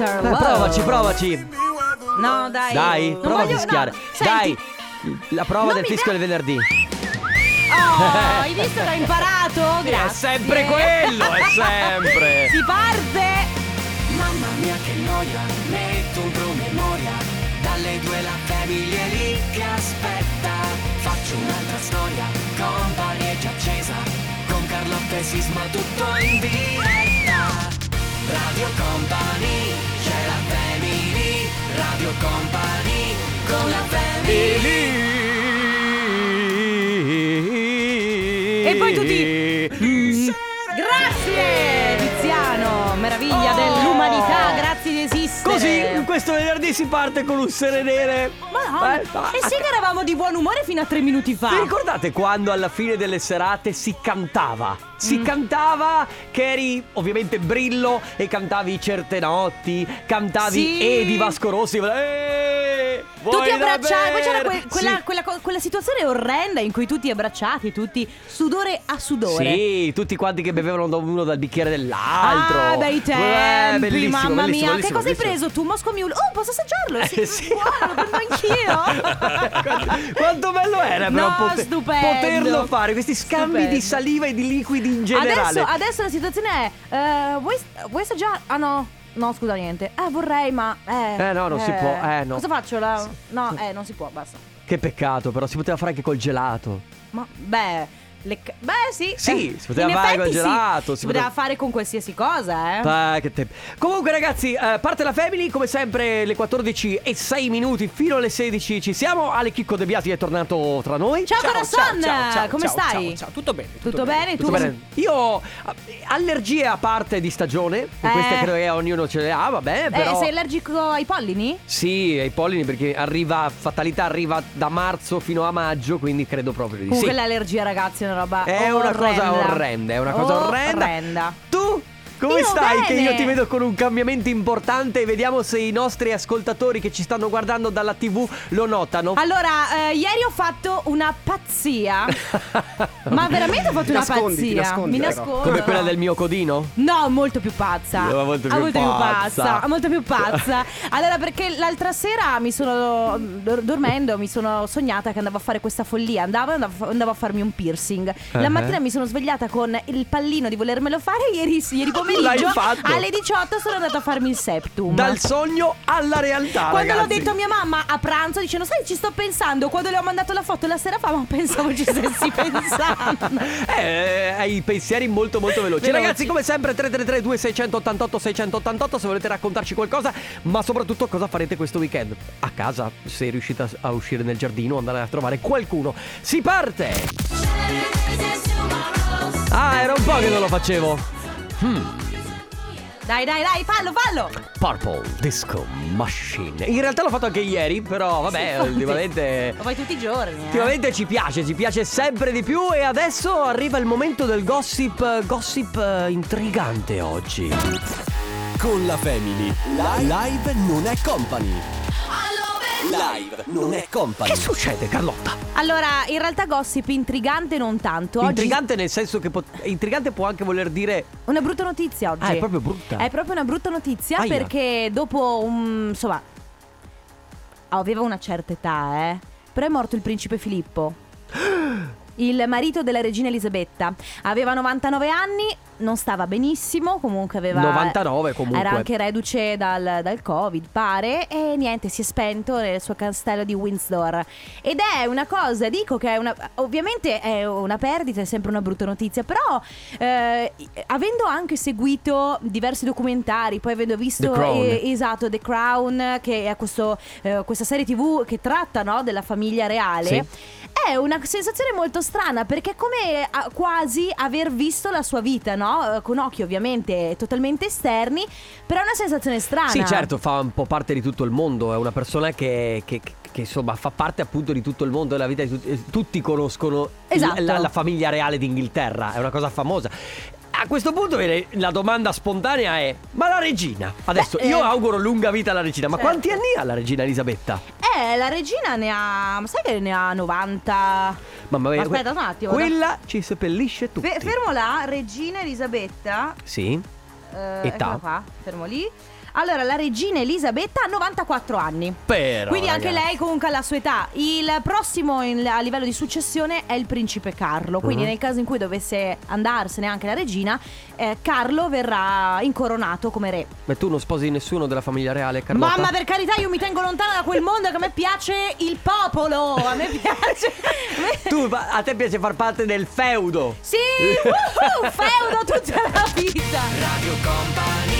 Our Eh, Love. provaci, provaci. No, dai. Dai, Non prova a voglio- fischiare. no, senti. Dai. La prova Non del fischio dà- del venerdì. Oh, hai visto hai imparato? Grazie. È sempre quello, è sempre. Si parte. Mamma mia che noia, metto un promemoria Dalle due la famiglia è lì che aspetta Faccio un'altra storia, è già accesa Con Carlotta e Sisma tutto in diretta Radio Company, c'è la family Radio Company, con la family E poi tutti. Così, questo venerdì si parte con un serenere. Ma no, Eh, ma- e sì che eravamo di buon umore fino a tre minuti fa. Vi ricordate quando alla fine delle serate si cantava? Si Mm. cantava che eri ovviamente Brillo e cantavi certe notti, cantavi Sì. E di Vasco Rossi. Eh, vuoi Tutti abbracciati, poi c'era que- quella, Sì. quella co- quella situazione orrenda in cui tutti abbracciati, tutti sudore a sudore. Sì, tutti quanti che bevevano uno dal bicchiere dell'altro. Ah, bei Eh, tempi, bellissimo, mamma bellissimo, mia. che bellissimo, cosa hai preso tu? Moscow Mule? Oh, posso assaggiarlo? Sì, Eh, sì. buono, lo prendo anch'io. quanto, bello era però No, poter- stupendo. poterlo fare, questi scambi Stupendo. di saliva e di liquidi in generale. Adesso, adesso la situazione è: eh, vuoi, vuoi assaggiare? Ah, no. No, scusa, niente. Eh, vorrei, ma. Eh, Eh, no, non si può, eh, no. Cosa faccio? La- No, eh, non si può, basta. Che peccato, però si poteva fare anche col gelato. Ma, beh. Le beh, sì. Sì, Eh, si poteva in fare col sì. gelato, Si, si poteva fare con qualsiasi cosa, eh. Ah, che tempo. Comunque, ragazzi, eh, parte la family. Come sempre, le 14 e 6 minuti fino alle 16 ci siamo. Ale Chicco De Biasi è tornato tra noi. Ciao, corazon, ciao, ciao, come ciao, stai? Ciao, ciao, tutto bene. Tutto, bene? Tutto tu? bene? Io eh, allergie a parte di stagione. Eh. Queste credo che ognuno ce le ha, vabbè. Eh, Però... sei allergico ai pollini? Sì, ai pollini perché arriva, fatalità arriva da marzo fino a maggio, quindi credo proprio di Comunque sì. l'allergia, ragazzi, una roba È una cosa orrenda. orrenda, è una cosa orrenda. Orrenda. Tu come Io stai? bene. Che io ti vedo con un cambiamento importante e vediamo se i nostri ascoltatori che ci stanno guardando dalla TV lo notano. Allora, eh, ieri ho fatto una pazzia. Ma veramente ho fatto una Nascondi, ti pazzia. nascondi, Mi però. nascondo. Come quella del mio codino? No, molto più pazza. No, molto più Ah, molto pazza. pazza. Molto più pazza. Allora, perché l'altra sera mi sono dor- dormendo, mi sono sognata che andavo a fare questa follia. Andavo e andavo, andavo a farmi un piercing. La Uh-huh. mattina mi sono svegliata con il pallino di volermelo fare. Ieri, ieri L'hai pomeriggio alle 18 sono andata a farmi il septum. Dal sogno alla realtà, Quando l'ho ragazzi. detto a mia mamma a pranzo dicendo sai ci sto pensando Quando le ho mandato la foto la sera fa ma pensavo ci stessi pensando Eh, hai pensieri molto molto veloci. Veloci. Ragazzi, come sempre 333 2688 688 se volete raccontarci qualcosa, ma soprattutto cosa farete questo weekend? A casa, se riuscite a- a uscire nel giardino, andare a trovare qualcuno. Si parte! Ah, era un po' che non lo facevo. Dai dai dai fallo fallo Purple Disco Machine. In realtà l'ho fatto anche ieri, però vabbè, infatti. ultimamente Lo fai tutti i giorni eh. Ultimamente ci piace, ci piace sempre di più e adesso arriva il momento del gossip, gossip eh, intrigante oggi. Con la Family. Live non è company. Live non è company. Che succede Carlotta? Allora in realtà gossip intrigante non tanto Oggi Intrigante nel senso che pot- intrigante può anche voler dire Una brutta notizia oggi Ah, è proprio brutta. È proprio una brutta notizia Aia. perché dopo un... insomma Aveva una certa età eh Però è morto il principe Filippo Il marito della regina Elisabetta Aveva 99 anni non stava benissimo, comunque aveva 99 comunque. Era anche reduce dal, dal Covid, pare, e niente, si è spento nel suo castello di Windsor. Ed è una cosa, dico che è una. Ovviamente è una perdita, è sempre una brutta notizia, però eh, avendo anche seguito diversi documentari, poi avendo visto The eh, esatto The Crown, che è questo, eh, questa serie TV che tratta no, della famiglia reale. Sì. È una sensazione molto strana perché è come quasi aver visto la sua vita, no? Eh, Con occhi ovviamente totalmente esterni, però è una sensazione strana. Sì, certo, fa un po' parte di tutto il mondo, è una persona che, che- che, insomma fa parte appunto di tutto il mondo, della vita di tutti, eh, tutti conoscono Esatto. la, la famiglia reale d'Inghilterra, è una cosa famosa. A questo punto viene la domanda spontanea è, ma la regina? Adesso Beh, io eh, auguro lunga vita alla regina, ma certo. quanti anni ha la regina Elisabetta? Eh, la regina ne ha. Ma sai che ne ha 90. Mamma mia, Aspetta un attimo. Quella ci seppellisce tutti. Fe- fermo là, regina Elisabetta. Sì. Eh, Età? qua, fermo lì. Allora, la regina Elisabetta ha 94 anni. Però, Quindi anche ragazzi. lei comunque ha la sua età. Il prossimo in- a livello di successione è il principe Carlo. Quindi Mhm. nel caso in cui dovesse andarsene anche la regina, eh, Carlo verrà incoronato come re. Ma tu non sposi nessuno della famiglia reale, Carlotta? Mamma, per carità, io mi tengo lontana da quel mondo che a me piace il popolo. A me piace. Tu, a te piace far parte del feudo. Sì, woohoo, feudo tutta la vita. Radio Company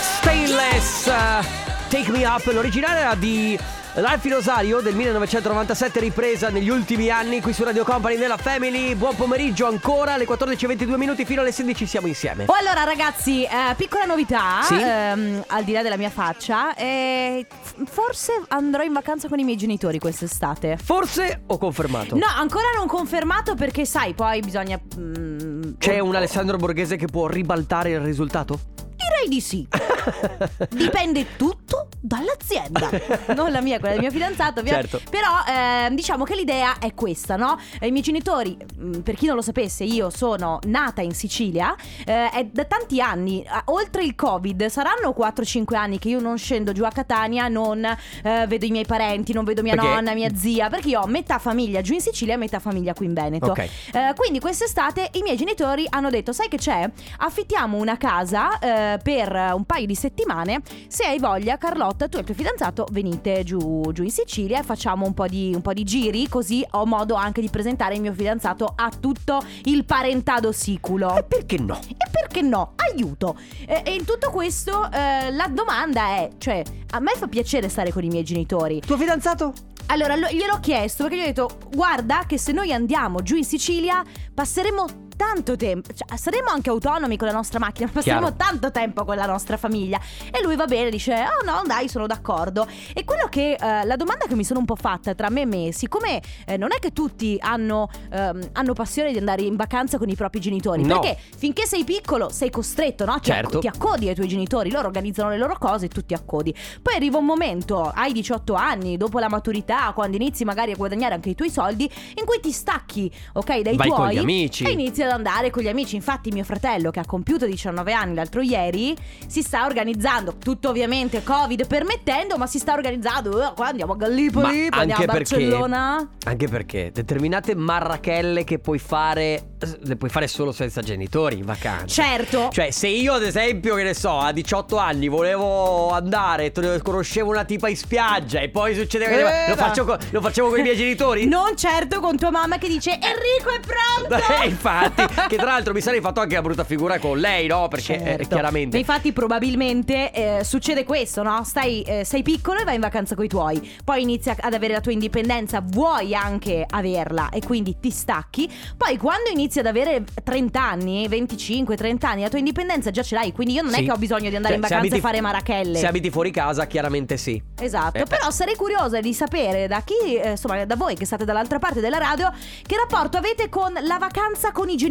Stainless uh, Take Me Up L'originale era di Life Rosario del 1997 ripresa negli ultimi anni qui su Radio Company nella Family Buon pomeriggio ancora alle 14.22 minuti fino alle 16 siamo insieme Oh, allora ragazzi, eh, piccola novità, Sì? ehm, al di là della mia faccia, eh, forse andrò in vacanza con i miei genitori quest'estate. Forse ho confermato No, ancora non confermato perché sai, poi bisogna... mm, C'è un Alessandro Borghese che può ribaltare il risultato? Direi di sì. Dipende tutto dall'azienda. Non la mia, quella del mio fidanzato, Certo. Però ehm, diciamo che l'idea è questa, no? Eh, I miei genitori, mh, per chi non lo sapesse, io sono nata in Sicilia eh, è da tanti anni, oltre il Covid, saranno 4-5 anni che io non scendo giù a Catania, non eh, vedo i miei parenti, non vedo mia Perché? nonna, mia zia, perché io ho metà famiglia giù in Sicilia e metà famiglia qui in Veneto. Ok. Eh, quindi quest'estate i miei genitori hanno detto: Sai che c'è? Affittiamo una casa eh, per un paio di settimane. Se hai voglia, Carlotta, tu e il tuo fidanzato venite giù, giù in Sicilia e facciamo un po, di, un po' di giri. Così ho modo anche di presentare il mio fidanzato a tutto il parentado siculo. E perché no? E perché no? Aiuto! E, e in tutto questo eh, la domanda è: cioè, a me fa piacere stare con i miei genitori. Tuo fidanzato? Allora lo- gliel'ho chiesto perché gli ho detto: Guarda, che se noi andiamo giù in Sicilia passeremo tanto tempo, cioè saremo anche autonomi con la nostra macchina, ma passeremo Chiaro. tanto tempo con la nostra famiglia. E lui va bene, dice: Oh no, dai, sono d'accordo. E quello che eh, la domanda che mi sono un po' fatta tra me e me, siccome eh, non è che tutti hanno, ehm, hanno passione di andare in vacanza con i propri genitori, No. perché finché sei piccolo sei costretto, no? Ti, acc- Certo. ti accodi ai tuoi genitori, loro organizzano le loro cose e tu ti accodi. Poi arriva un momento, hai 18 anni, dopo la maturità, quando inizi magari a guadagnare anche i tuoi soldi, in cui ti stacchi, ok, dai Vai tuoi con gli amici. e inizi ad andare con gli amici. Infatti mio fratello che ha compiuto 19 anni l'altro ieri si sta organizzando, tutto ovviamente Covid permettendo, ma si sta organizzando, eh, qua andiamo a Gallipoli, poi andiamo a anche perché- Barcellona. Anche perché determinate marrachelle che puoi fare le puoi fare solo senza genitori in vacanza Certo. Cioè, se io, ad esempio, che ne so, a 18 anni volevo andare, conoscevo una tipa in spiaggia e poi succedeva che Eh, lo, ma- faccio co- lo facevo con i miei genitori? Non certo con tua mamma che dice Enrico è pronto. Eh, infatti, che tra l'altro mi sarei fatto anche la brutta figura con lei, no? Perché eh, Certo. chiaramente. Ma infatti probabilmente eh, succede questo, no? Stai, eh, sei piccolo e vai in vacanza con i tuoi. Poi inizi a- ad avere la tua indipendenza, vuoi anche averla e quindi ti stacchi. Poi quando inizi ad avere 30 anni, 25, 30 anni, la tua indipendenza già ce l'hai. Quindi io non è Sì. che ho bisogno di andare Cioè, in vacanza abiti- e fare marachelle. Se abiti fuori casa, chiaramente sì. Esatto, Eh, però sarei curiosa di sapere da chi, eh, insomma, da voi che state dall'altra parte della radio, che rapporto avete con la vacanza con i genitori.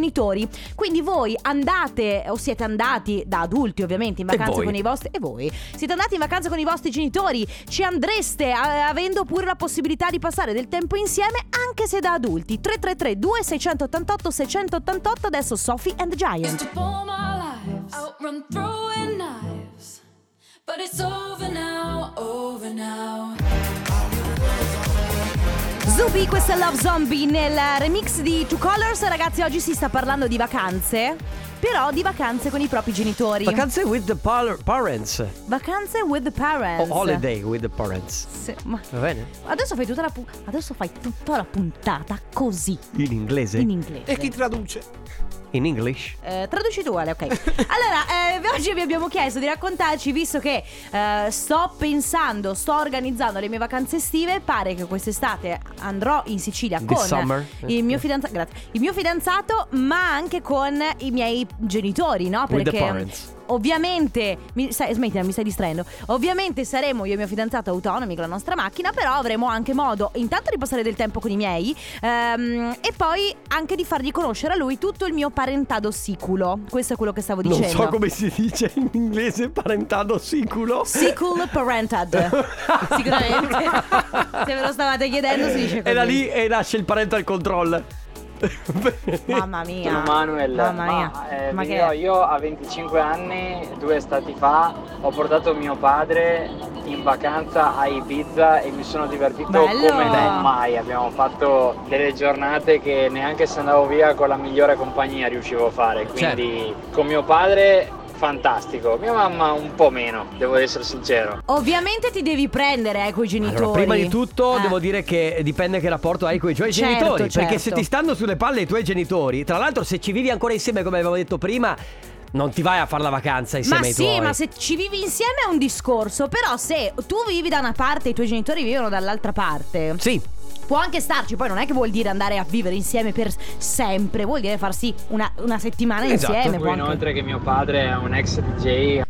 Quindi voi andate o siete andati da adulti ovviamente in vacanza con i vostri e voi siete andati in vacanza con i vostri genitori, ci andreste a- avendo pure la possibilità di passare del tempo insieme anche se da adulti. 333 2688 688 adesso Sophie and the Giant. But it's over now, over now. Zubi, questa è Love Zombie nel remix di Two Colors. Ragazzi, oggi si sta parlando di vacanze, però di vacanze con i propri genitori. Vacanze with the par- parents. Vacanze with the O parents. holiday with the parents. Sì, ma Va bene? adesso fai tutta la pu- adesso fai tutta la puntata così In inglese? in inglese. E chi traduce? In English? Eh, traduci tu, Ale, ok. allora, eh, oggi vi abbiamo chiesto di raccontarci, visto che eh, sto pensando, sto organizzando le mie vacanze estive, pare che quest'estate andrò in Sicilia This con summer. il mio fidanzato, grazie, il mio fidanzato, ma anche con i miei genitori, no? With Perché ovviamente, mi, stai, smettila, mi stai distraendo. Ovviamente saremo io e mio fidanzato autonomi con la nostra macchina, però avremo anche modo intanto di passare del tempo con i miei ehm, e poi anche di fargli conoscere a lui tutto il mio parentado siculo. Questo è quello che stavo Non dicendo. so come si dice in inglese parentado siculo. Sickle parentad. Sicuramente. Se ve lo stavate chiedendo si dice così. E da lì e nasce il parental control. Mamma mia. Sono Manuel, Mamma mia. ma, eh, Ma che io a 25 anni, due estati fa, ho portato mio padre in vacanza a Ibiza e mi sono divertito Bello. come mai. Abbiamo fatto delle giornate che neanche se andavo via con la migliore compagnia riuscivo a fare. Quindi con mio padre fantastico, mia mamma un po' meno, devo essere sincero. Ovviamente ti devi prendere eh, coi genitori. Allora, prima di tutto Eh. devo dire che dipende che rapporto hai con i tuoi Certo, genitori. Perché certo. se ti stanno sulle palle i tuoi genitori, tra l'altro se ci vivi ancora insieme come avevamo detto prima, non ti vai a fare la vacanza insieme Ma ai sì, tuoi. ma se ci vivi insieme è un discorso. Però se tu vivi da una parte e i tuoi genitori vivono dall'altra parte. Sì, Può anche starci, poi non è che vuol dire andare a vivere insieme per sempre, vuol dire farsi una, una settimana Esatto. insieme. può Poi anche- inoltre che mio padre è un ex DJ,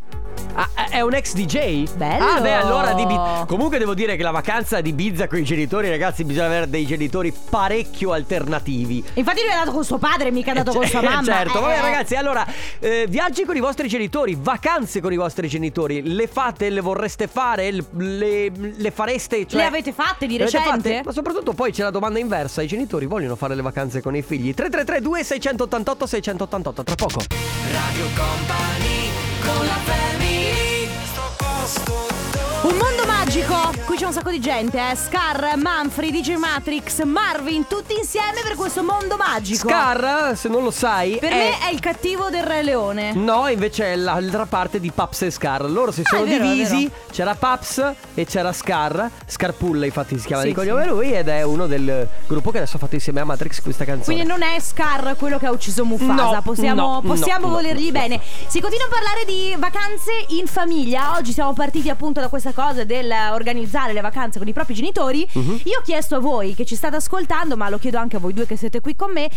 Ah, è un ex DJ? Bello. Ah, beh, allora di Bi- Comunque devo dire che la vacanza di Bizza con i genitori, ragazzi, bisogna avere dei genitori parecchio alternativi. Infatti lui è andato con suo padre, mica è andato con sua Eh, mamma. Certo, Eh, vabbè eh. ragazzi, allora eh, viaggi con i vostri genitori, vacanze con i vostri genitori, le fate, le vorreste fare, le, le- fareste? Cioè, Le avete fatte di le avete recente? fatte? Ma soprattutto poi c'è la domanda inversa, i genitori vogliono fare le vacanze con i figli? 3332 688 688, tra poco. Radio Company con la family Un mondo magico, qui c'è un sacco di gente, eh. Scar, Manfred, DJ Matrix, Marvin, tutti insieme per questo mondo magico. Scar, se non lo sai, Per è... me è il cattivo del Re Leone. No, invece è l'altra parte di Paps e Scar. Loro si Ah, sono è vero, divisi. C'era Paps e c'era Scar. Scarpulla, infatti, si chiama Sì, di cognome sì. lui. Ed è uno del gruppo che adesso ha fatto insieme a Matrix questa canzone. Quindi non è Scar quello che ha ucciso Mufasa. No, possiamo no, possiamo no, volergli bene. Si continua a parlare di vacanze in famiglia. Oggi siamo partiti appunto da questa cosa del organizzare le vacanze con i propri genitori. Mhm. Io ho chiesto a voi che ci state ascoltando, ma lo chiedo anche a voi due che siete qui con me, eh,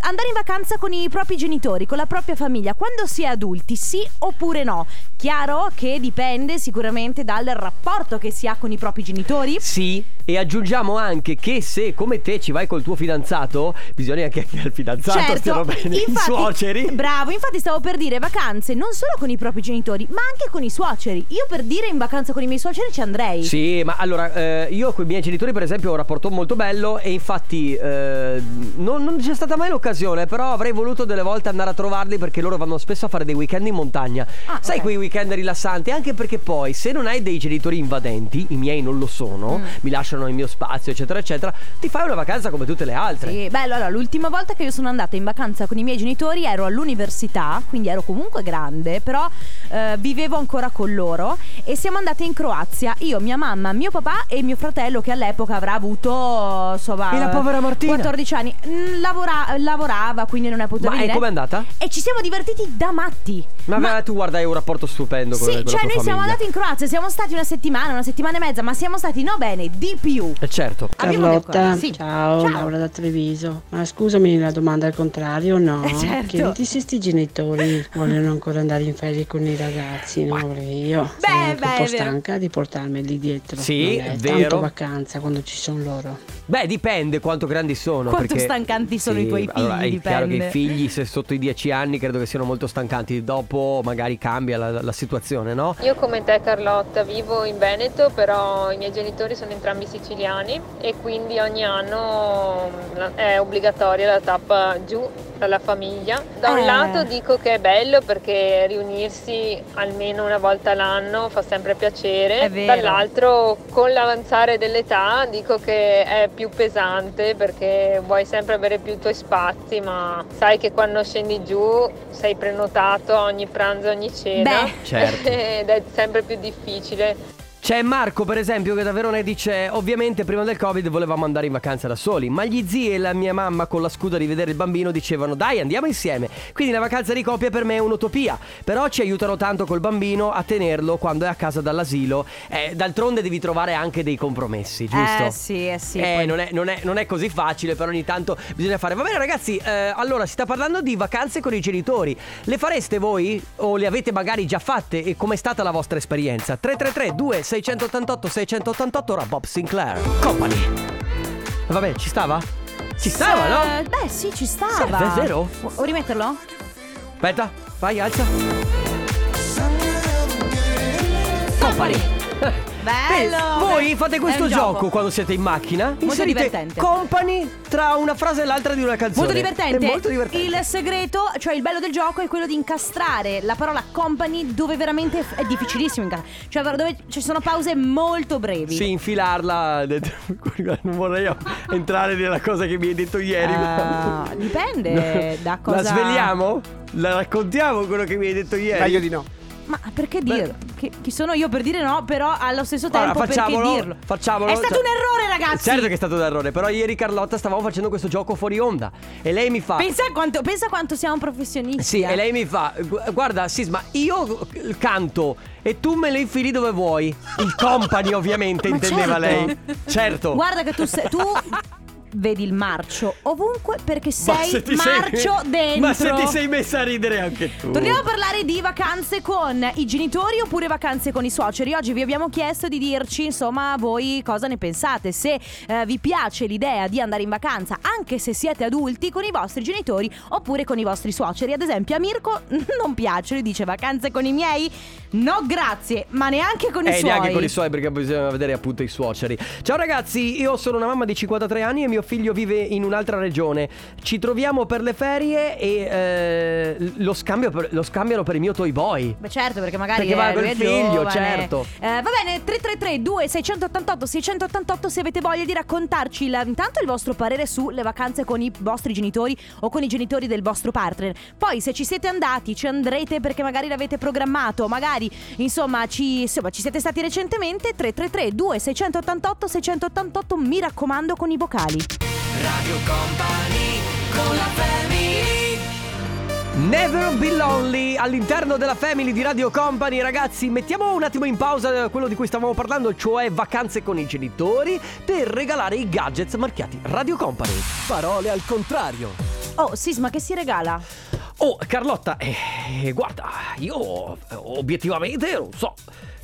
andare in vacanza con i propri genitori, con la propria famiglia, quando si è adulti, sì oppure no? Chiaro che dipende sicuramente dal rapporto che si ha con i propri genitori. Sì, e aggiungiamo anche che se come te ci vai col tuo fidanzato, bisogna anche che il fidanzato stiano bene i suoceri. Bravo, infatti stavo per dire vacanze non solo con i propri genitori, ma anche con i suoceri. Io per dire in vacanza con i miei suoceri ci andrei. Sì, ma allora eh, io con i miei genitori per esempio ho un rapporto molto bello e infatti eh, non, non c'è stata mai l'occasione, però avrei voluto delle volte andare a trovarli perché loro vanno spesso a fare dei weekend in montagna. Ah, Sai ok. quei weekend rilassanti, anche perché poi se non hai dei genitori invadenti, i miei non lo sono, Mm. mi lasciano il mio spazio eccetera eccetera, ti fai una vacanza come tutte le altre. Sì, bello, allora l'ultima volta che io sono andata in vacanza con i miei genitori ero all'università, quindi ero comunque grande, però eh, vivevo ancora con loro e siamo andate in Croazia, io, mia mamma, mio papà e mio fratello che all'epoca avrà avuto insomma E la povera Martina? 14 anni. Mm, lavora- lavorava, quindi non è potuta Ma e venire. com'è andata? E ci siamo divertiti da matti. Ma, beh, tu guarda, hai un rapporto stupendo con, Sì, con la cioè noi siamo famiglia. andati in Croazia, siamo stati una settimana, una settimana e mezza, ma siamo stati no bene, di più. Eh, certo. Carlotta, sì. ciao, Laura da Treviso. Ma scusami la domanda al contrario, no? Eh, certo. Chiediti se sti genitori vogliono ancora andare in ferie con i ragazzi, no? Perché io Beh, sono beh, un po' vero. Stanca di portarmeli dietro. Sì, è vero. tanto vacanza quando ci sono loro. Beh, dipende quanto grandi sono. Quanto perché- stancanti sono Sì, i tuoi Allora, figli, è chiaro che dipende. i figli, se sotto i 10 anni, credo che siano molto stancanti. Dopo magari cambia la, la situazione, no? Io come te Carlotta vivo in Veneto, però i miei genitori sono entrambi siciliani e quindi ogni anno è obbligatoria la tappa giù dalla famiglia. Da un Eh. lato dico che è bello perché riunirsi almeno una volta l'anno fa sempre piacere, Vero. dall'altro con l'avanzare dell'età dico che è più pesante perché vuoi sempre avere più i tuoi spazi, ma sai che quando scendi giù sei prenotato ogni pranzo, ogni cena Beh. Certo. ed è sempre più difficile. C'è Marco, per esempio, che da Verona dice: Ovviamente prima del Covid volevamo andare in vacanza da soli, ma gli zii e la mia mamma, con la scusa di vedere il bambino, dicevano: Dai, andiamo insieme. Quindi la vacanza di coppia per me è un'utopia. Però ci aiutano tanto col bambino a tenerlo quando è a casa dall'asilo. Eh, d'altronde devi trovare anche dei compromessi, giusto? Eh sì, eh sì. Eh, poi- non, è, non è- non è così facile, però ogni tanto bisogna fare. Va bene, ragazzi. eh, allora, si sta parlando di vacanze con i genitori. Le fareste voi? O le avete magari già fatte? E com'è stata la vostra esperienza? 333 2688 688 ora Bob Sinclair. Company. Va bene, ci stava? Ci stava, no? Eh, Beh, sì, ci stava. Sì, è vero? Vuoi rimetterlo? Aspetta, vai, alza. Company. Bello! Voi fate questo gioco gioco. quando siete in macchina. Inserite divertente. company tra una frase e l'altra di una canzone. Molto divertente. È molto divertente. Il segreto, cioè il bello del gioco è quello di incastrare la parola company dove veramente è difficilissimo incastrare. Cioè dove ci sono pause molto brevi. Sì, infilarla. Non vorrei entrare nella cosa che mi hai detto ieri. Ah, dipende da cosa La svegliamo? La raccontiamo quello che mi hai detto ieri? Meglio di no. Ma perché dirlo? Chi, chi sono io per dire no, però allo stesso Allora, tempo perché facciamolo, dirlo? facciamolo. È stato Cioè- un errore, ragazzi. Certo che è stato un errore, però ieri Carlotta stavamo facendo questo gioco fuori onda e lei mi fa Pensa quanto, pensa quanto siamo professionisti. Sì, eh. e lei mi fa "Gu- Guarda Sisma, io canto e tu me le infili dove vuoi Il company ovviamente Ma intendeva certo. lei Certo Guarda che tu sei. Tu vedi il marcio ovunque perché Ma sei se marcio sei, dentro. Ma se ti sei messa a ridere anche tu Torniamo a parlare di vacanze con i genitori oppure vacanze con i suoceri. Oggi vi abbiamo chiesto di dirci, insomma, voi cosa ne pensate. Se eh, vi piace l'idea di andare in vacanza, anche se siete adulti, con i vostri genitori oppure con i vostri suoceri. Ad esempio, a Mirko non piace, lui dice vacanze con i miei? No, grazie, ma neanche con i Eh, suoi. neanche con i suoi perché bisogna vedere appunto i suoceri. Ciao ragazzi, io sono una mamma di 53 anni e mio figlio vive in un'altra regione. Ci troviamo per le ferie e eh, lo, scambio per- lo scambiano per il mio Toy Boy. Beh certo perché magari Perché va eh, col lui è figlio, giovane. certo. Eh, va bene 333 2688 688 se avete voglia di raccontarci il- intanto il vostro parere sulle vacanze con i vostri genitori o con i genitori del vostro partner Poi se ci siete andati ci andrete perché magari l'avete programmato Magari insomma ci, insomma, ci siete stati recentemente 333 2688 688 mi raccomando con i vocali Radio Company con la family Never Be Lonely all'interno della family di Radio Company Ragazzi mettiamo un attimo in pausa quello di cui stavamo parlando Cioè vacanze con i genitori Per regalare i gadgets marchiati Radio Company Parole al contrario. Oh Sisma che si regala? Oh Carlotta eh, Guarda io eh, obiettivamente non so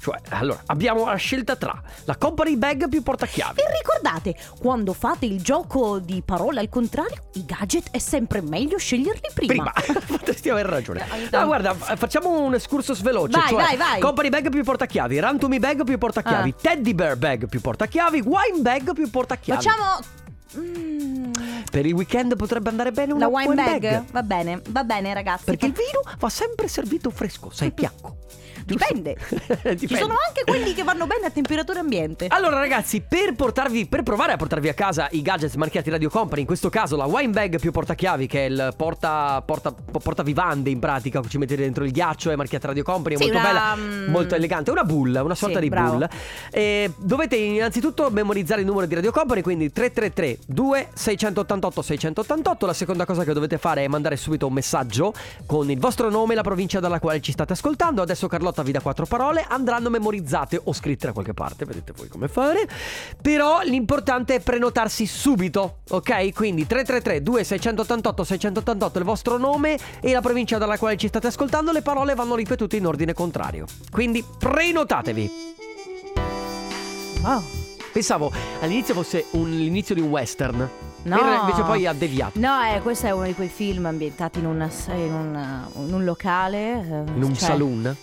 Cioè allora abbiamo la scelta tra La Company Bag più portachiavi E ricordate, quando fate il gioco di parole al contrario, i gadget è sempre meglio sceglierli prima. Prima, potresti aver ragione. Eh, Ah, guarda, f- facciamo un excursus veloce. Vai, cioè, vai, vai. Company bag più portachiavi, Rantumi bag più portachiavi, Ah. Teddy bear bag più portachiavi, Wine bag più portachiavi. Facciamo. Mm, Per il weekend potrebbe andare bene una la wine bag? Va bene, va bene, ragazzi. Perché il vino va sempre servito fresco, sai, piacco. Dipende. Dipende. Ci sono anche quelli che vanno bene a temperatura ambiente. Allora ragazzi, per portarvi per provare a portarvi a casa i gadgets marchiati Radio Company, in questo caso la wine bag più portachiavi che è il porta porta porta vivande in pratica, ci mettete dentro il ghiaccio, è marchiata Radio Company, è Sì, molto una, bella, mm, molto elegante, è una bull, una sorta Sì, di bravo. bull. E dovete innanzitutto memorizzare il numero di Radio Company, quindi 333 2688 688. La seconda cosa che dovete fare è mandare subito un messaggio con il vostro nome e la provincia dalla quale ci state ascoltando. Adesso Carlotta vi dà quattro parole, andranno memorizzate o scritte da qualche parte, vedete voi come fare. Però l'importante è prenotarsi subito, ok? Quindi 333 2688 688 il vostro nome e la provincia dalla quale ci state ascoltando, le parole vanno ripetute in ordine contrario. Quindi prenotatevi. Wow. Pensavo all'inizio fosse un- l'inizio di un western. No. Invece poi ha deviato. No, eh, questo è uno di quei film ambientati in, una- in un, in un locale. eh, In un cioè- saloon.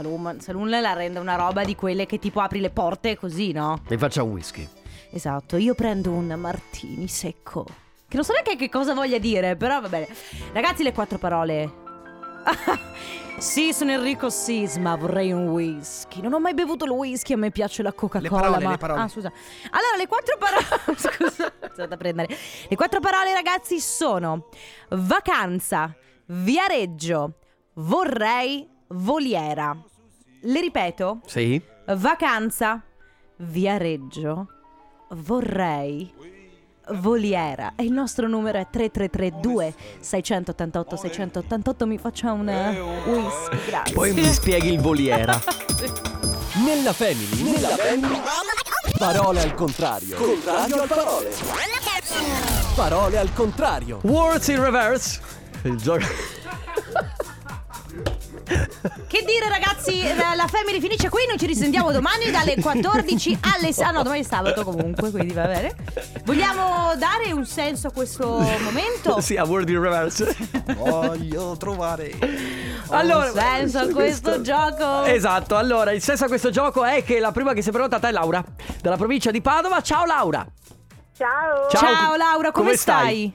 Saloon, saloon la rende una roba di quelle che tipo apri le porte così, no? Mi faccia un whisky. Esatto, io prendo un martini secco. Che non so neanche che cosa voglia dire, però va bene. Ragazzi, le quattro parole. sì, sono Enrico Sisma, vorrei un whisky. Non ho mai bevuto il whisky, a me piace la Coca-Cola. parole, ma... le parole. Ah, scusa. Allora, le quattro parole. scusa, sono andata a prendere. Le quattro parole, ragazzi, sono vacanza, viareggio, vorrei, voliera. Le ripeto? Sì? Vacanza, viareggio, vorrei, voliera. E il nostro numero è 3332 688 688. Mi faccia un eh, whisky, grazie. Poi mi spieghi il voliera. Nella family. Nella family. Parole al contrario. Contrario al parole. Parole al contrario. Words in reverse. Il gioco. Che dire, ragazzi? La, la family finisce qui. Noi ci risentiamo domani dalle 14 alle. Ah, no, domani è sabato comunque, quindi va bene. Vogliamo dare un senso a questo momento? sì, a word in reverse. Voglio trovare. Allora, senso a questo gioco. Esatto, allora il senso a questo gioco è che la prima che si è prenotata è Laura, dalla provincia di Padova. Ciao Laura! Ciao. Ciao, Laura, come, come stai?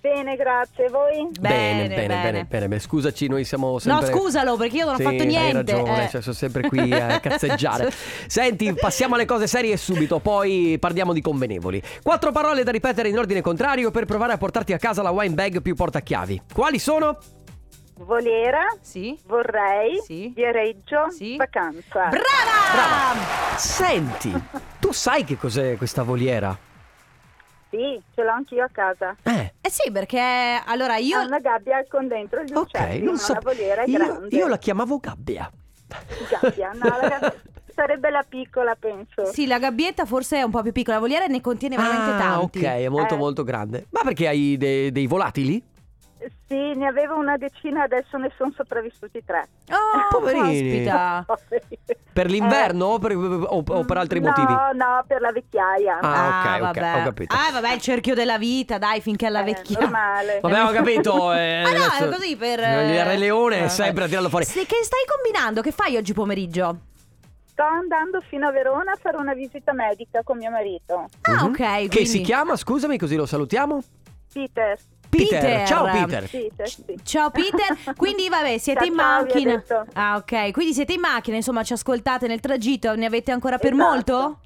Bene, grazie. Voi? Bene, bene, bene, bene, bene. Scusaci, noi siamo No, sempre... scusalo perché io non Sì, ho fatto niente. Hai ragione, eh. cioè, sono sempre qui a cazzeggiare. Senti, passiamo alle cose serie subito, poi parliamo di convenevoli. Quattro parole da ripetere in ordine contrario per provare a portarti a casa la wine bag più portachiavi. Quali sono? Voliera. Sì. Vorrei. Sì. Viareggio. Sì. Vacanza. Brava! Senti, tu sai che cos'è questa voliera? Sì, ce l'ho anch'io a casa. Eh. Eh sì, perché allora io Ha una gabbia con dentro gli uccelli, non ma so. una voliera è Io, grande. io la chiamavo gabbia. gabbia. No, la gabbia sarebbe la piccola, penso. Sì, la gabbietta forse è un po' più piccola, la voliera ne contiene veramente ah, tanti. ok, è molto Eh. molto grande. Ma perché hai de- dei volatili? Sì, ne avevo una decina, adesso ne sono sopravvissuti tre. Oh, Poverini. caspita. Per l'inverno o, per, o- o per altri Eh. no, motivi? No, per la vecchiaia. Ah, ok, ok, vabbè. ho capito. Ah, vabbè, il cerchio della vita, dai, finché alla Eh, vecchia. normale. Vabbè, ho capito. Eh, Ah no, è così per... Il Re Leone è eh, sempre a tirarlo fuori. Sì, che stai combinando? Che fai oggi pomeriggio? Sto andando fino a Verona a fare una visita medica con mio marito. Ah, Mhm. ok, Che quindi- si chiama, scusami, così lo salutiamo? Peter. Peter. Peter. Ciao Peter. Peter, sì. Ciao Peter, quindi vabbè siete Ciao, in macchina. Ah ok, quindi siete in macchina, insomma ci ascoltate nel tragitto, ne avete ancora per Esatto. molto?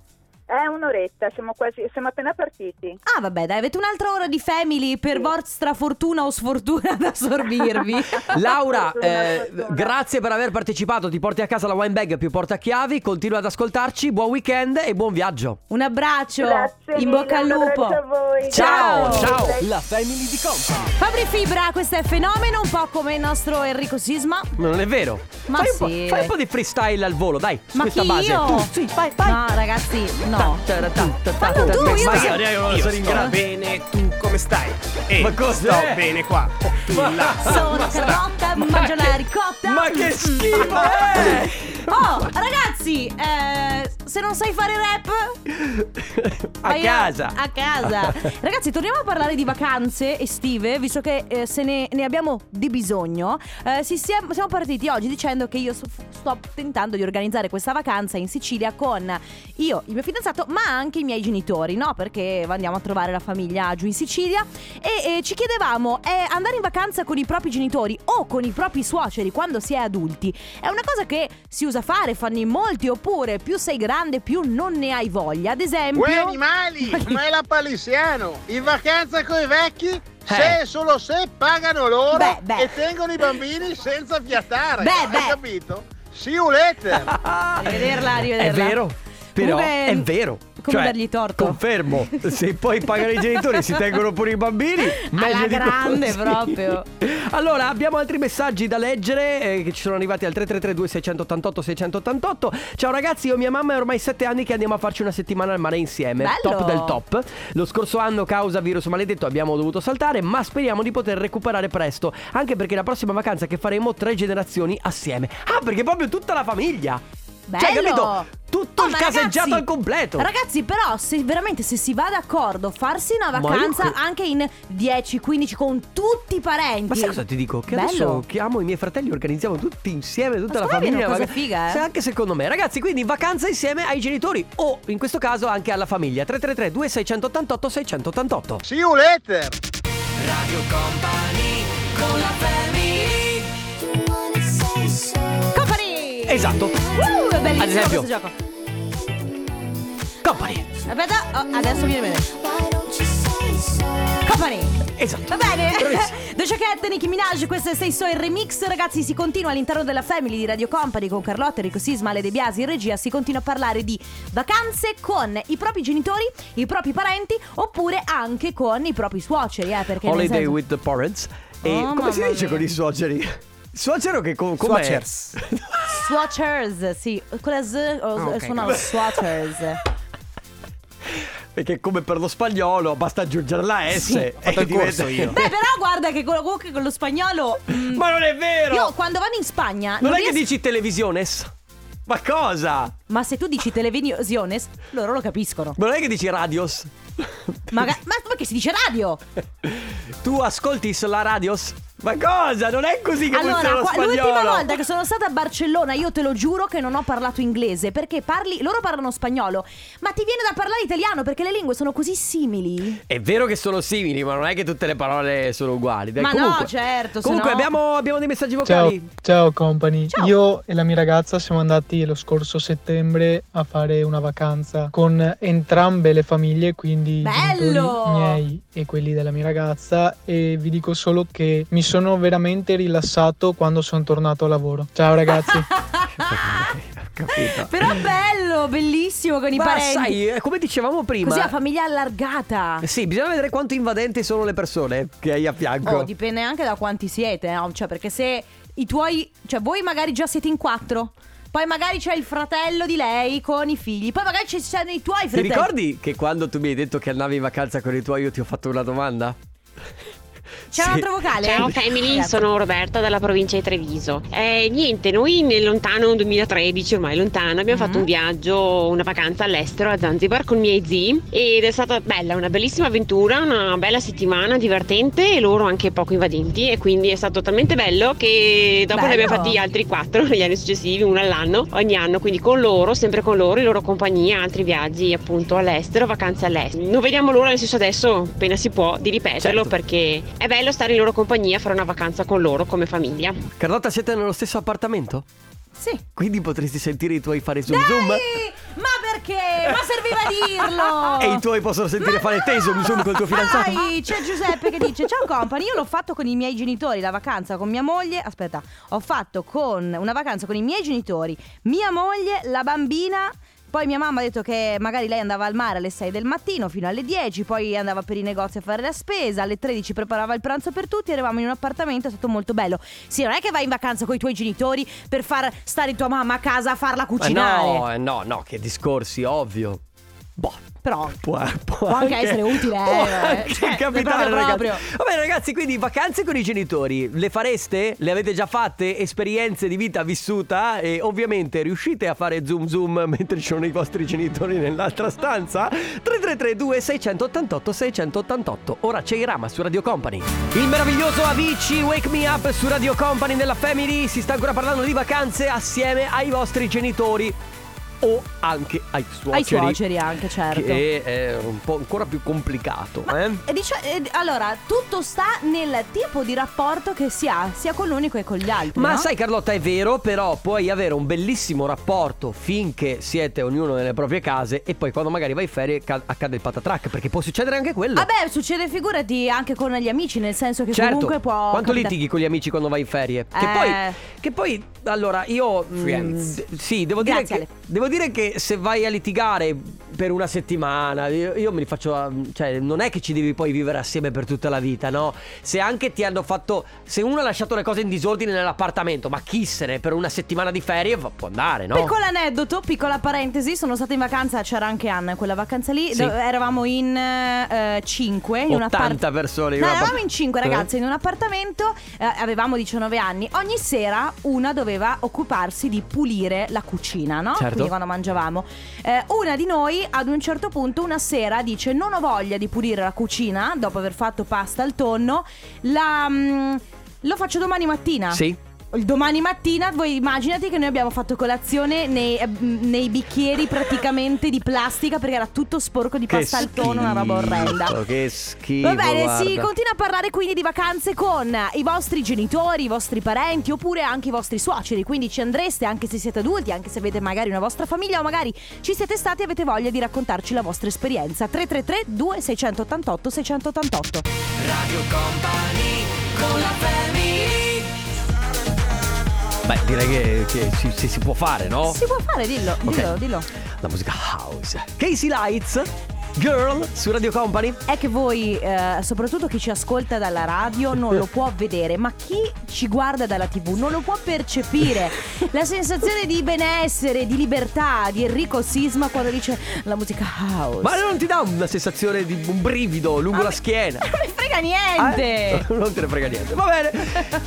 È un'oretta, siamo quasi, siamo appena partiti. Ah vabbè dai, avete un'altra ora di family per Sì. vostra fortuna o sfortuna ad assorbirvi. Laura, Fortuna, eh, fortuna. grazie per aver partecipato. Ti porti a casa la wine bag più portachiavi. Continua ad ascoltarci. Buon weekend e buon viaggio. Un abbraccio, Grazie in mille, bocca al un lupo. a voi. Ciao, Grazie. ciao. La family di company. Fabri Fibra, questo è fenomeno, un po' come il nostro Enrico Sisma. Ma non è vero. Ma fai, un po', sì. fai un po' di freestyle al volo, dai. su Ma questa chi base. io? Tu, sì, vai, vai. No ragazzi, no. Ta- Fallo tu, io ma non so- io non Io sono in sto grado. bene, tu come stai? Ehi, Ma cos'è? Sto bene qua. Tu là. Sono Ma Carlotta, Ma mangio che- la ricotta. Ma che schifo è? Oh, ragazzi, eh, se non sai fare rap, A casa. A casa. Ragazzi, torniamo a parlare di vacanze estive, visto che eh, se ne, ne abbiamo di bisogno. Eh, si- siamo, siamo partiti oggi dicendo che io sto, sto tentando di organizzare questa vacanza in Sicilia con io, il mio fidanzato, ma anche i miei genitori, no? Perché andiamo a trovare la famiglia giù in Sicilia. E eh, ci chiedevamo, eh, andare in vacanza con i propri genitori o con i propri suoceri quando si è adulti è una cosa che si usa fare, fanno in molti, oppure più sei grande più non ne hai voglia. Ad esempio... Uè animali, ma è la palissiano. In vacanza con i vecchi, se e solo se pagano loro Beh, beh. e tengono i bambini senza fiatare. Beh, Hai beh. capito? See you later. Arrivederla, arrivederla. È vero. Però Comunque, è vero. come Cioè, dargli torto? Confermo. Se poi pagano i genitori si tengono pure i bambini, meglio Alla grande così. proprio. Allora, abbiamo altri messaggi da leggere eh, che ci sono arrivati al 3332 688 688. Ciao ragazzi, io e mia mamma è ormai sette anni che andiamo a farci una settimana al mare insieme. Bello. Top del top. Lo scorso anno, causa virus maledetto, abbiamo dovuto saltare, ma speriamo di poter recuperare presto. Anche perché la prossima vacanza che faremo tre generazioni assieme. Ah, perché proprio tutta la famiglia. Bello. Cioè, capito? Tutto Oh, il ma caseggiato ragazzi- al completo. Ragazzi, però, se veramente se si va d'accordo, farsi una Ma io vacanza cre- anche in 10, 15 con tutti i parenti. Ma sai cosa ti dico? Che Bello. adesso chiamo i miei fratelli, organizziamo tutti insieme, tutta Ma la famiglia. una cosa figa, eh. Sì, anche secondo me. Ragazzi, quindi vacanza insieme ai genitori o in questo caso anche alla famiglia. 333 2688 688. See you later. Radio Company con la family Esatto. Uh, è bellissimo Ad esempio. questo gioco. Company. Aspetta, oh, adesso viene bene. Company! Esatto. Va bene. Doja Cat, Nicki Minaj, questo è Sei So il remix. Ragazzi, si continua all'interno della family di Radio Company con Carlotta, Enrico Sisma, Ale De Biasi in regia. Si continua a parlare di vacanze con i propri genitori, i propri parenti, oppure anche con i propri suoceri, eh, perché nel Holiday senso- with the parents. E Oh, come si mamma dice mia. con i suoceri? Suocero che com- com'è? Suocers. Swatchers, sì, con la Z o- Ah, ok, grazie. swatchers. Perché come per lo spagnolo basta aggiungere la S. Sì, ho fatto e il corso io. Beh, però guarda che con, comunque con lo spagnolo. mm, Ma non è vero! io quando vado in Spagna. non è riesco- che dici televisiones? Ma cosa? Ma se tu dici televisiones, loro lo capiscono. Ma non è che dici radios? Maga- ma perché si dice radio? Tu ascolti la radios? Ma cosa? Non è così che Allora, funziona lo qua- spagnolo. l'ultima volta che sono stata a Barcellona, io te lo giuro che non ho parlato inglese. Perché parli. Loro parlano spagnolo. Ma ti viene da parlare italiano perché le lingue sono così simili. È vero che sono simili, ma non è che tutte le parole sono uguali. Dai, Ma no, comunque, certo, se Comunque no- abbiamo, abbiamo dei messaggi Ciao, vocali. ciao company. Io e la mia ragazza siamo andati lo scorso settembre a fare una vacanza con entrambe le famiglie, quindi i miei e quelli della mia ragazza e vi dico solo che mi sono veramente rilassato quando sono tornato a lavoro. Ciao ragazzi. Capito. Però bello, bellissimo con i Ma parenti. sai, eh, come dicevamo prima. Così la famiglia allargata. Sì, bisogna vedere quanto invadenti sono le persone che hai a fianco. Oh, dipende anche da quanti siete, no? Cioè, perché se i tuoi. Cioè, voi magari già siete in quattro. Poi magari c'è il fratello di lei con i figli. Poi magari ci sono i tuoi Ti fratelli. ricordi che quando tu mi hai detto che andavi in vacanza con i tuoi io ti ho fatto una domanda? C'è un Sì. altro vocale? Ciao family, sono Roberta dalla provincia di Treviso. Eh, niente, noi nel lontano 2013, ormai lontano, abbiamo fatto un viaggio, una vacanza all'estero a Zanzibar con i miei zii ed è stata bella, una bellissima avventura, una bella settimana divertente e loro anche poco invadenti e quindi è stato talmente bello che dopo ne Bello. abbiamo fatti altri quattro negli anni successivi, uno all'anno, ogni anno, quindi con loro, sempre con loro, in loro compagnia, altri viaggi appunto all'estero, vacanze all'estero. Non vediamo l'ora nel senso adesso, appena si può, di ripeterlo perché è bello stare in loro compagnia, fare una vacanza con loro come famiglia. Carlotta, siete nello stesso appartamento? Sì. Quindi potresti sentire i tuoi fare zoom zoom? Ma perché? Ma serviva dirlo! E i tuoi possono sentire fare te zoom zoom col tuo fidanzato? Dai, c'è Giuseppe che dice Ciao company, io l'ho fatto con i miei genitori La vacanza con mia moglie Aspetta, ho fatto con una vacanza con i miei genitori Mia moglie, la bambina poi mia mamma ha detto che magari lei andava al mare alle 6 del mattino fino alle 10, poi andava per i negozi a fare la spesa, alle 13 preparava il pranzo per tutti, eravamo in un appartamento, è stato molto bello. Sì, non è che vai in vacanza con i tuoi genitori per far stare tua mamma a casa a farla Ma cucinare. no, eh, no, no, che discorsi, ovvio. Boh. Però Può, può anche essere utile, può eh. anche Cioè, capitare, proprio. Va bene, ragazzi, quindi vacanze con i genitori le fareste? Le avete già fatte? Esperienze di vita vissuta? E ovviamente riuscite a fare zoom zoom mentre ci sono i vostri genitori nell'altra stanza? 3332 688 688 Ora c'è Irama su Radio Company. Il meraviglioso Avicii Wake Me Up su Radio Company nella Family. Si sta ancora parlando di vacanze assieme ai vostri genitori. O anche ai suoceri. Ai suoceri anche, certo. Che è un po' ancora più complicato, eh? E dice- e- allora, tutto sta nel tipo di rapporto che si ha sia con l'unico che con gli altri. Ma no? sai Carlotta è vero, però puoi avere un bellissimo rapporto finché siete ognuno nelle proprie case e poi quando magari vai in ferie ca- accade il patatrack, perché può succedere anche quello. Vabbè, succede figurati anche con gli amici, nel senso che Certo, comunque può. quanto capita- litighi con gli amici quando vai in ferie? Che Eh. poi, che poi, allora, io... mm, Friends. d- sì, devo dire, Grazie, che, devo dire che se vai a litigare per una settimana, io, io me li faccio... Cioè, non è che ci devi poi vivere assieme per tutta la vita, no? Se anche ti hanno fatto... Se uno ha lasciato le cose in disordine nell'appartamento, ma chi se ne per una settimana di ferie può andare, no? Piccolo aneddoto, piccola parentesi, sono stata in vacanza, c'era anche Anna in quella vacanza lì, Sì. eravamo in 5, in un 80 appartamento. persone in No, eravamo appart- in 5 Eh? ragazze in un appartamento, eh, avevamo 19 anni. Ogni sera una doveva occuparsi di pulire la cucina, no? Certo. Quindi quando mangiavamo. Eh, una di noi ad un certo punto una sera dice "Non ho voglia di pulire la cucina dopo aver fatto pasta al tonno, la mm, lo faccio domani mattina". Sì. Il Domani mattina, voi immaginati che noi abbiamo fatto colazione nei, eh, nei bicchieri praticamente di plastica perché era tutto sporco di pasta al tonno, una roba orrenda. Che schifo. Va bene, guarda. si continua a parlare quindi di vacanze con i vostri genitori, i vostri parenti oppure anche i vostri suoceri. Quindi ci andreste anche se siete adulti, anche se avete magari una vostra famiglia o magari ci siete stati e avete voglia di raccontarci la vostra esperienza. 333 2688 688. Radio Company con la family Beh, direi che, che si, si- si può fare, no? Si può fare, dillo, dillo, dillo. La musica house. Casey Lights, Girl su Radio Company. È che voi, eh, soprattutto chi ci ascolta dalla radio, non lo può vedere, ma chi ci guarda dalla TV non lo può percepire. La sensazione di benessere, di libertà di Enrico Sisma quando dice la musica house. Ma non ti dà una sensazione di un brivido lungo la schiena? Non mi frega niente. Eh? Non te ne frega niente. Va bene.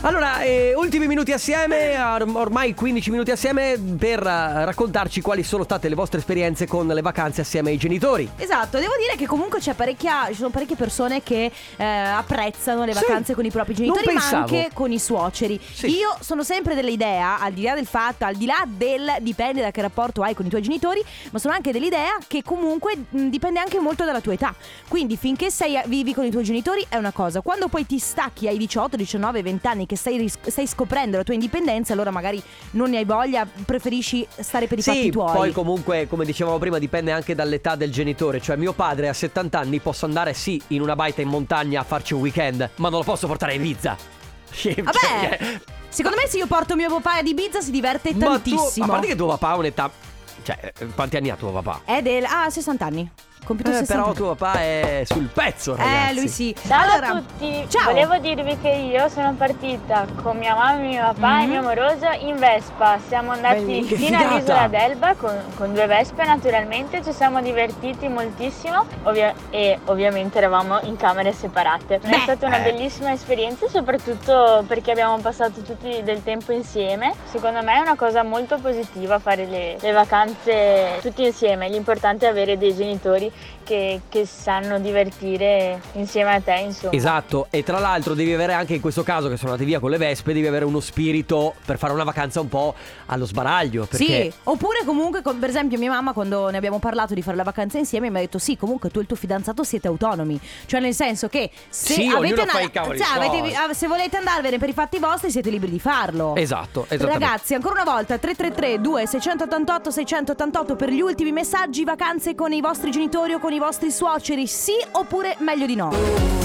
Allora, eh, ultimi minuti assieme, or- ormai 15 minuti assieme per eh, raccontarci quali sono state le vostre esperienze con le vacanze assieme ai genitori. Esatto, Esatto, devo dire che comunque c'è parecchia, ci sono parecchie persone che eh, apprezzano le Sì. vacanze con i propri genitori, ma anche con i suoceri. Sì. Io sono sempre dell'idea, al di là del fatto, al di là del dipende da che rapporto hai con i tuoi genitori, ma sono anche dell'idea che comunque mh, dipende anche molto dalla tua età. Quindi finché sei, vivi con i tuoi genitori è una cosa, quando poi ti stacchi ai 18, 19, 20 anni che stai, stai scoprendo la tua indipendenza, allora magari non ne hai voglia, preferisci stare per i fatti Sì, tuoi. poi comunque, come dicevamo prima, dipende anche dall'età del genitore. Cioè, mio padre a 70 anni posso andare, sì, in una baita in montagna a farci un weekend, ma non lo posso portare a Ibiza. Cioè, Vabbè, secondo me se io porto mio papà ad Ibiza si diverte ma tu, tantissimo. a parte che tuo papà ha un'età. Cioè, eh, quanti anni ha tuo papà? È del... Ah, 60 anni. Compiuto Eh, 60 però tuo papà è sul pezzo, ragazzi. Eh, lui sì. Ciao allora, a tutti, ciao. volevo dirvi che io sono partita con mia mamma, mio papà e Mhm. mio amoroso in Vespa. Siamo andati Belli. Che fino all'isola d'Elba con, con due Vespe naturalmente, ci siamo divertiti moltissimo ovvia- e ovviamente eravamo in camere separate. Beh. è stata una Eh. bellissima esperienza soprattutto perché abbiamo passato tutti del tempo insieme. Secondo me è una cosa molto positiva fare le, le vacanze tutti insieme, l'importante è avere dei genitori che, che sanno divertire insieme a te insomma. Esatto, e tra l'altro devi avere anche in questo caso che sono andati via con le vespe, devi avere uno spirito per fare una vacanza un po' allo sbaraglio. Perché Sì, oppure comunque, con- per esempio, mia mamma quando ne abbiamo parlato di fare la vacanza insieme mi ha detto sì, comunque tu e il tuo fidanzato siete autonomi. Cioè nel senso che se Sì, avete una- fa i cavoli cioè, avete- ah, se volete andarvene per i fatti vostri siete liberi di farlo. Esatto, esattamente. Ragazzi, ancora una volta 333 2688 688 per gli ultimi messaggi, vacanze con i vostri genitori o con i vostri suoceri, sì oppure meglio di no.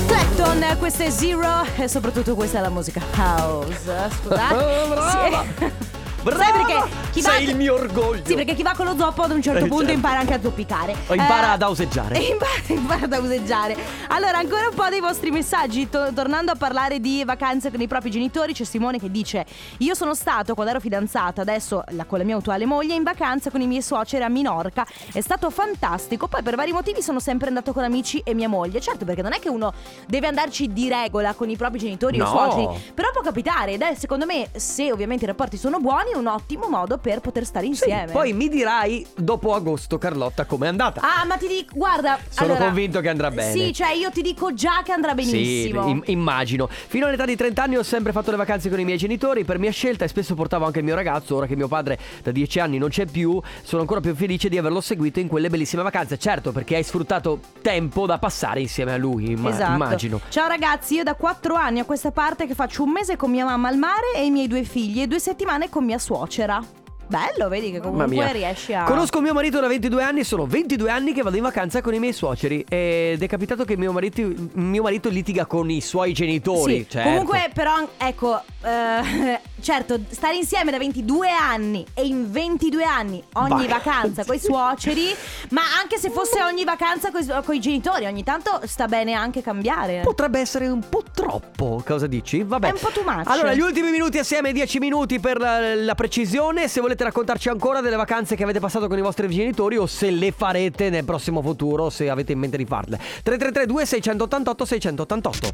Clapton, questa è Zero e soprattutto questa è la musica house. Scusate. Brava. Sì. Brava! Sai perché chi va Sei il mio orgoglio. Sì, perché chi va con lo zoppo ad un certo Eh, punto certo. impara anche a zoppicare. O impara Eh, ad auseggiare. Impara, impara ad auseggiare. Allora, ancora un po' dei vostri messaggi. To- tornando a parlare di vacanze con i propri genitori, c'è Simone che dice: Io sono stato quando ero fidanzata, adesso la- con la mia attuale moglie, in vacanza con i miei suoceri a Minorca. È stato fantastico. Poi, per vari motivi, sono sempre andato con amici e mia moglie. Certo, perché non è che uno deve andarci di regola con i propri genitori o No. suoceri. Però può capitare. Ed è, secondo me, se ovviamente i rapporti sono buoni, è un ottimo modo per poter stare insieme. Poi mi dirai dopo agosto, Carlotta, com'è andata. Ah, ma ti dico, guarda. Sono allora- convinto che andrà bene. Sì, cioè io ti dico già che andrà benissimo. Sì, im- immagino. Fino all'età di 30 anni ho sempre fatto le vacanze con i miei genitori per mia scelta e spesso portavo anche il mio ragazzo. Ora che mio padre da 10 anni non c'è più, sono ancora più felice di averlo seguito in quelle bellissime vacanze. Certo, perché hai sfruttato tempo da passare insieme a lui, imma- esatto. immagino. Ciao ragazzi, io da 4 anni a questa parte che faccio un mese con mia mamma al mare e i miei due figli e due settimane con mia suocera. Bello, vedi che comunque riesci a. Conosco mio marito da 22 anni sono 22 anni che vado in vacanza con i miei suoceri. Ed è capitato che mio marito, mio marito litiga con i suoi genitori. Sì, certo. comunque però ecco, eh, certo, stare insieme da 22 anni e in 22 anni ogni Vai. vacanza con i suoceri, ma anche se fosse ogni vacanza con i genitori, ogni tanto sta bene anche cambiare. Potrebbe essere un po' troppo. Cosa dici? Vabbè. È un po' too much. Allora, gli ultimi minuti assieme, 10 minuti per la, la precisione. Se volete raccontarci ancora delle vacanze che avete passato con i vostri genitori o se le farete nel prossimo futuro, se avete in mente di farle. 3332 688 688.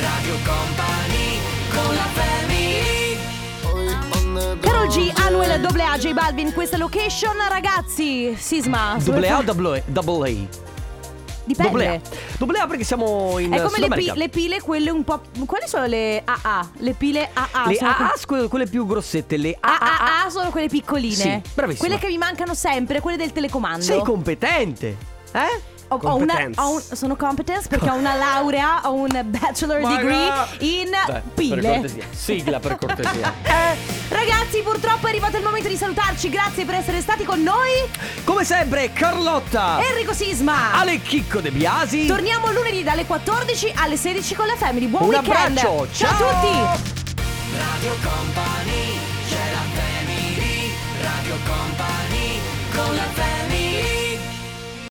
Radio Company con la Carol G, Anuel, Double A, J Balvin, questa location, ragazzi, Sisma. Double A o double A? Double A? Dipende. Double A. Double A perché siamo in È come le, pi- le pile, quelle un po'. Quali sono le AA? Le pile AA. Le sono AA, scu- quelle più grossette, le AAA. AAA sono quelle piccoline. Sì, bravissima. Quelle che mi mancano sempre, quelle del telecomando. Sei competente. Eh? ho, ho una, ho un, sono competence perché ho una laurea, ho un bachelor My degree in Beh, pile. Per cortesia. Sigla per cortesia. Eh, ragazzi, purtroppo è arrivato il momento di salutarci. Grazie per essere stati con noi. Come sempre, Carlotta, Enrico Sisma, Ale Chicco De Biasi. Torniamo lunedì dalle 14 alle 16 con la Family. Buon un weekend. Abbraccio. Ciao, Ciao a tutti. Radio Company, c'è la Family. Radio Company, con la Family.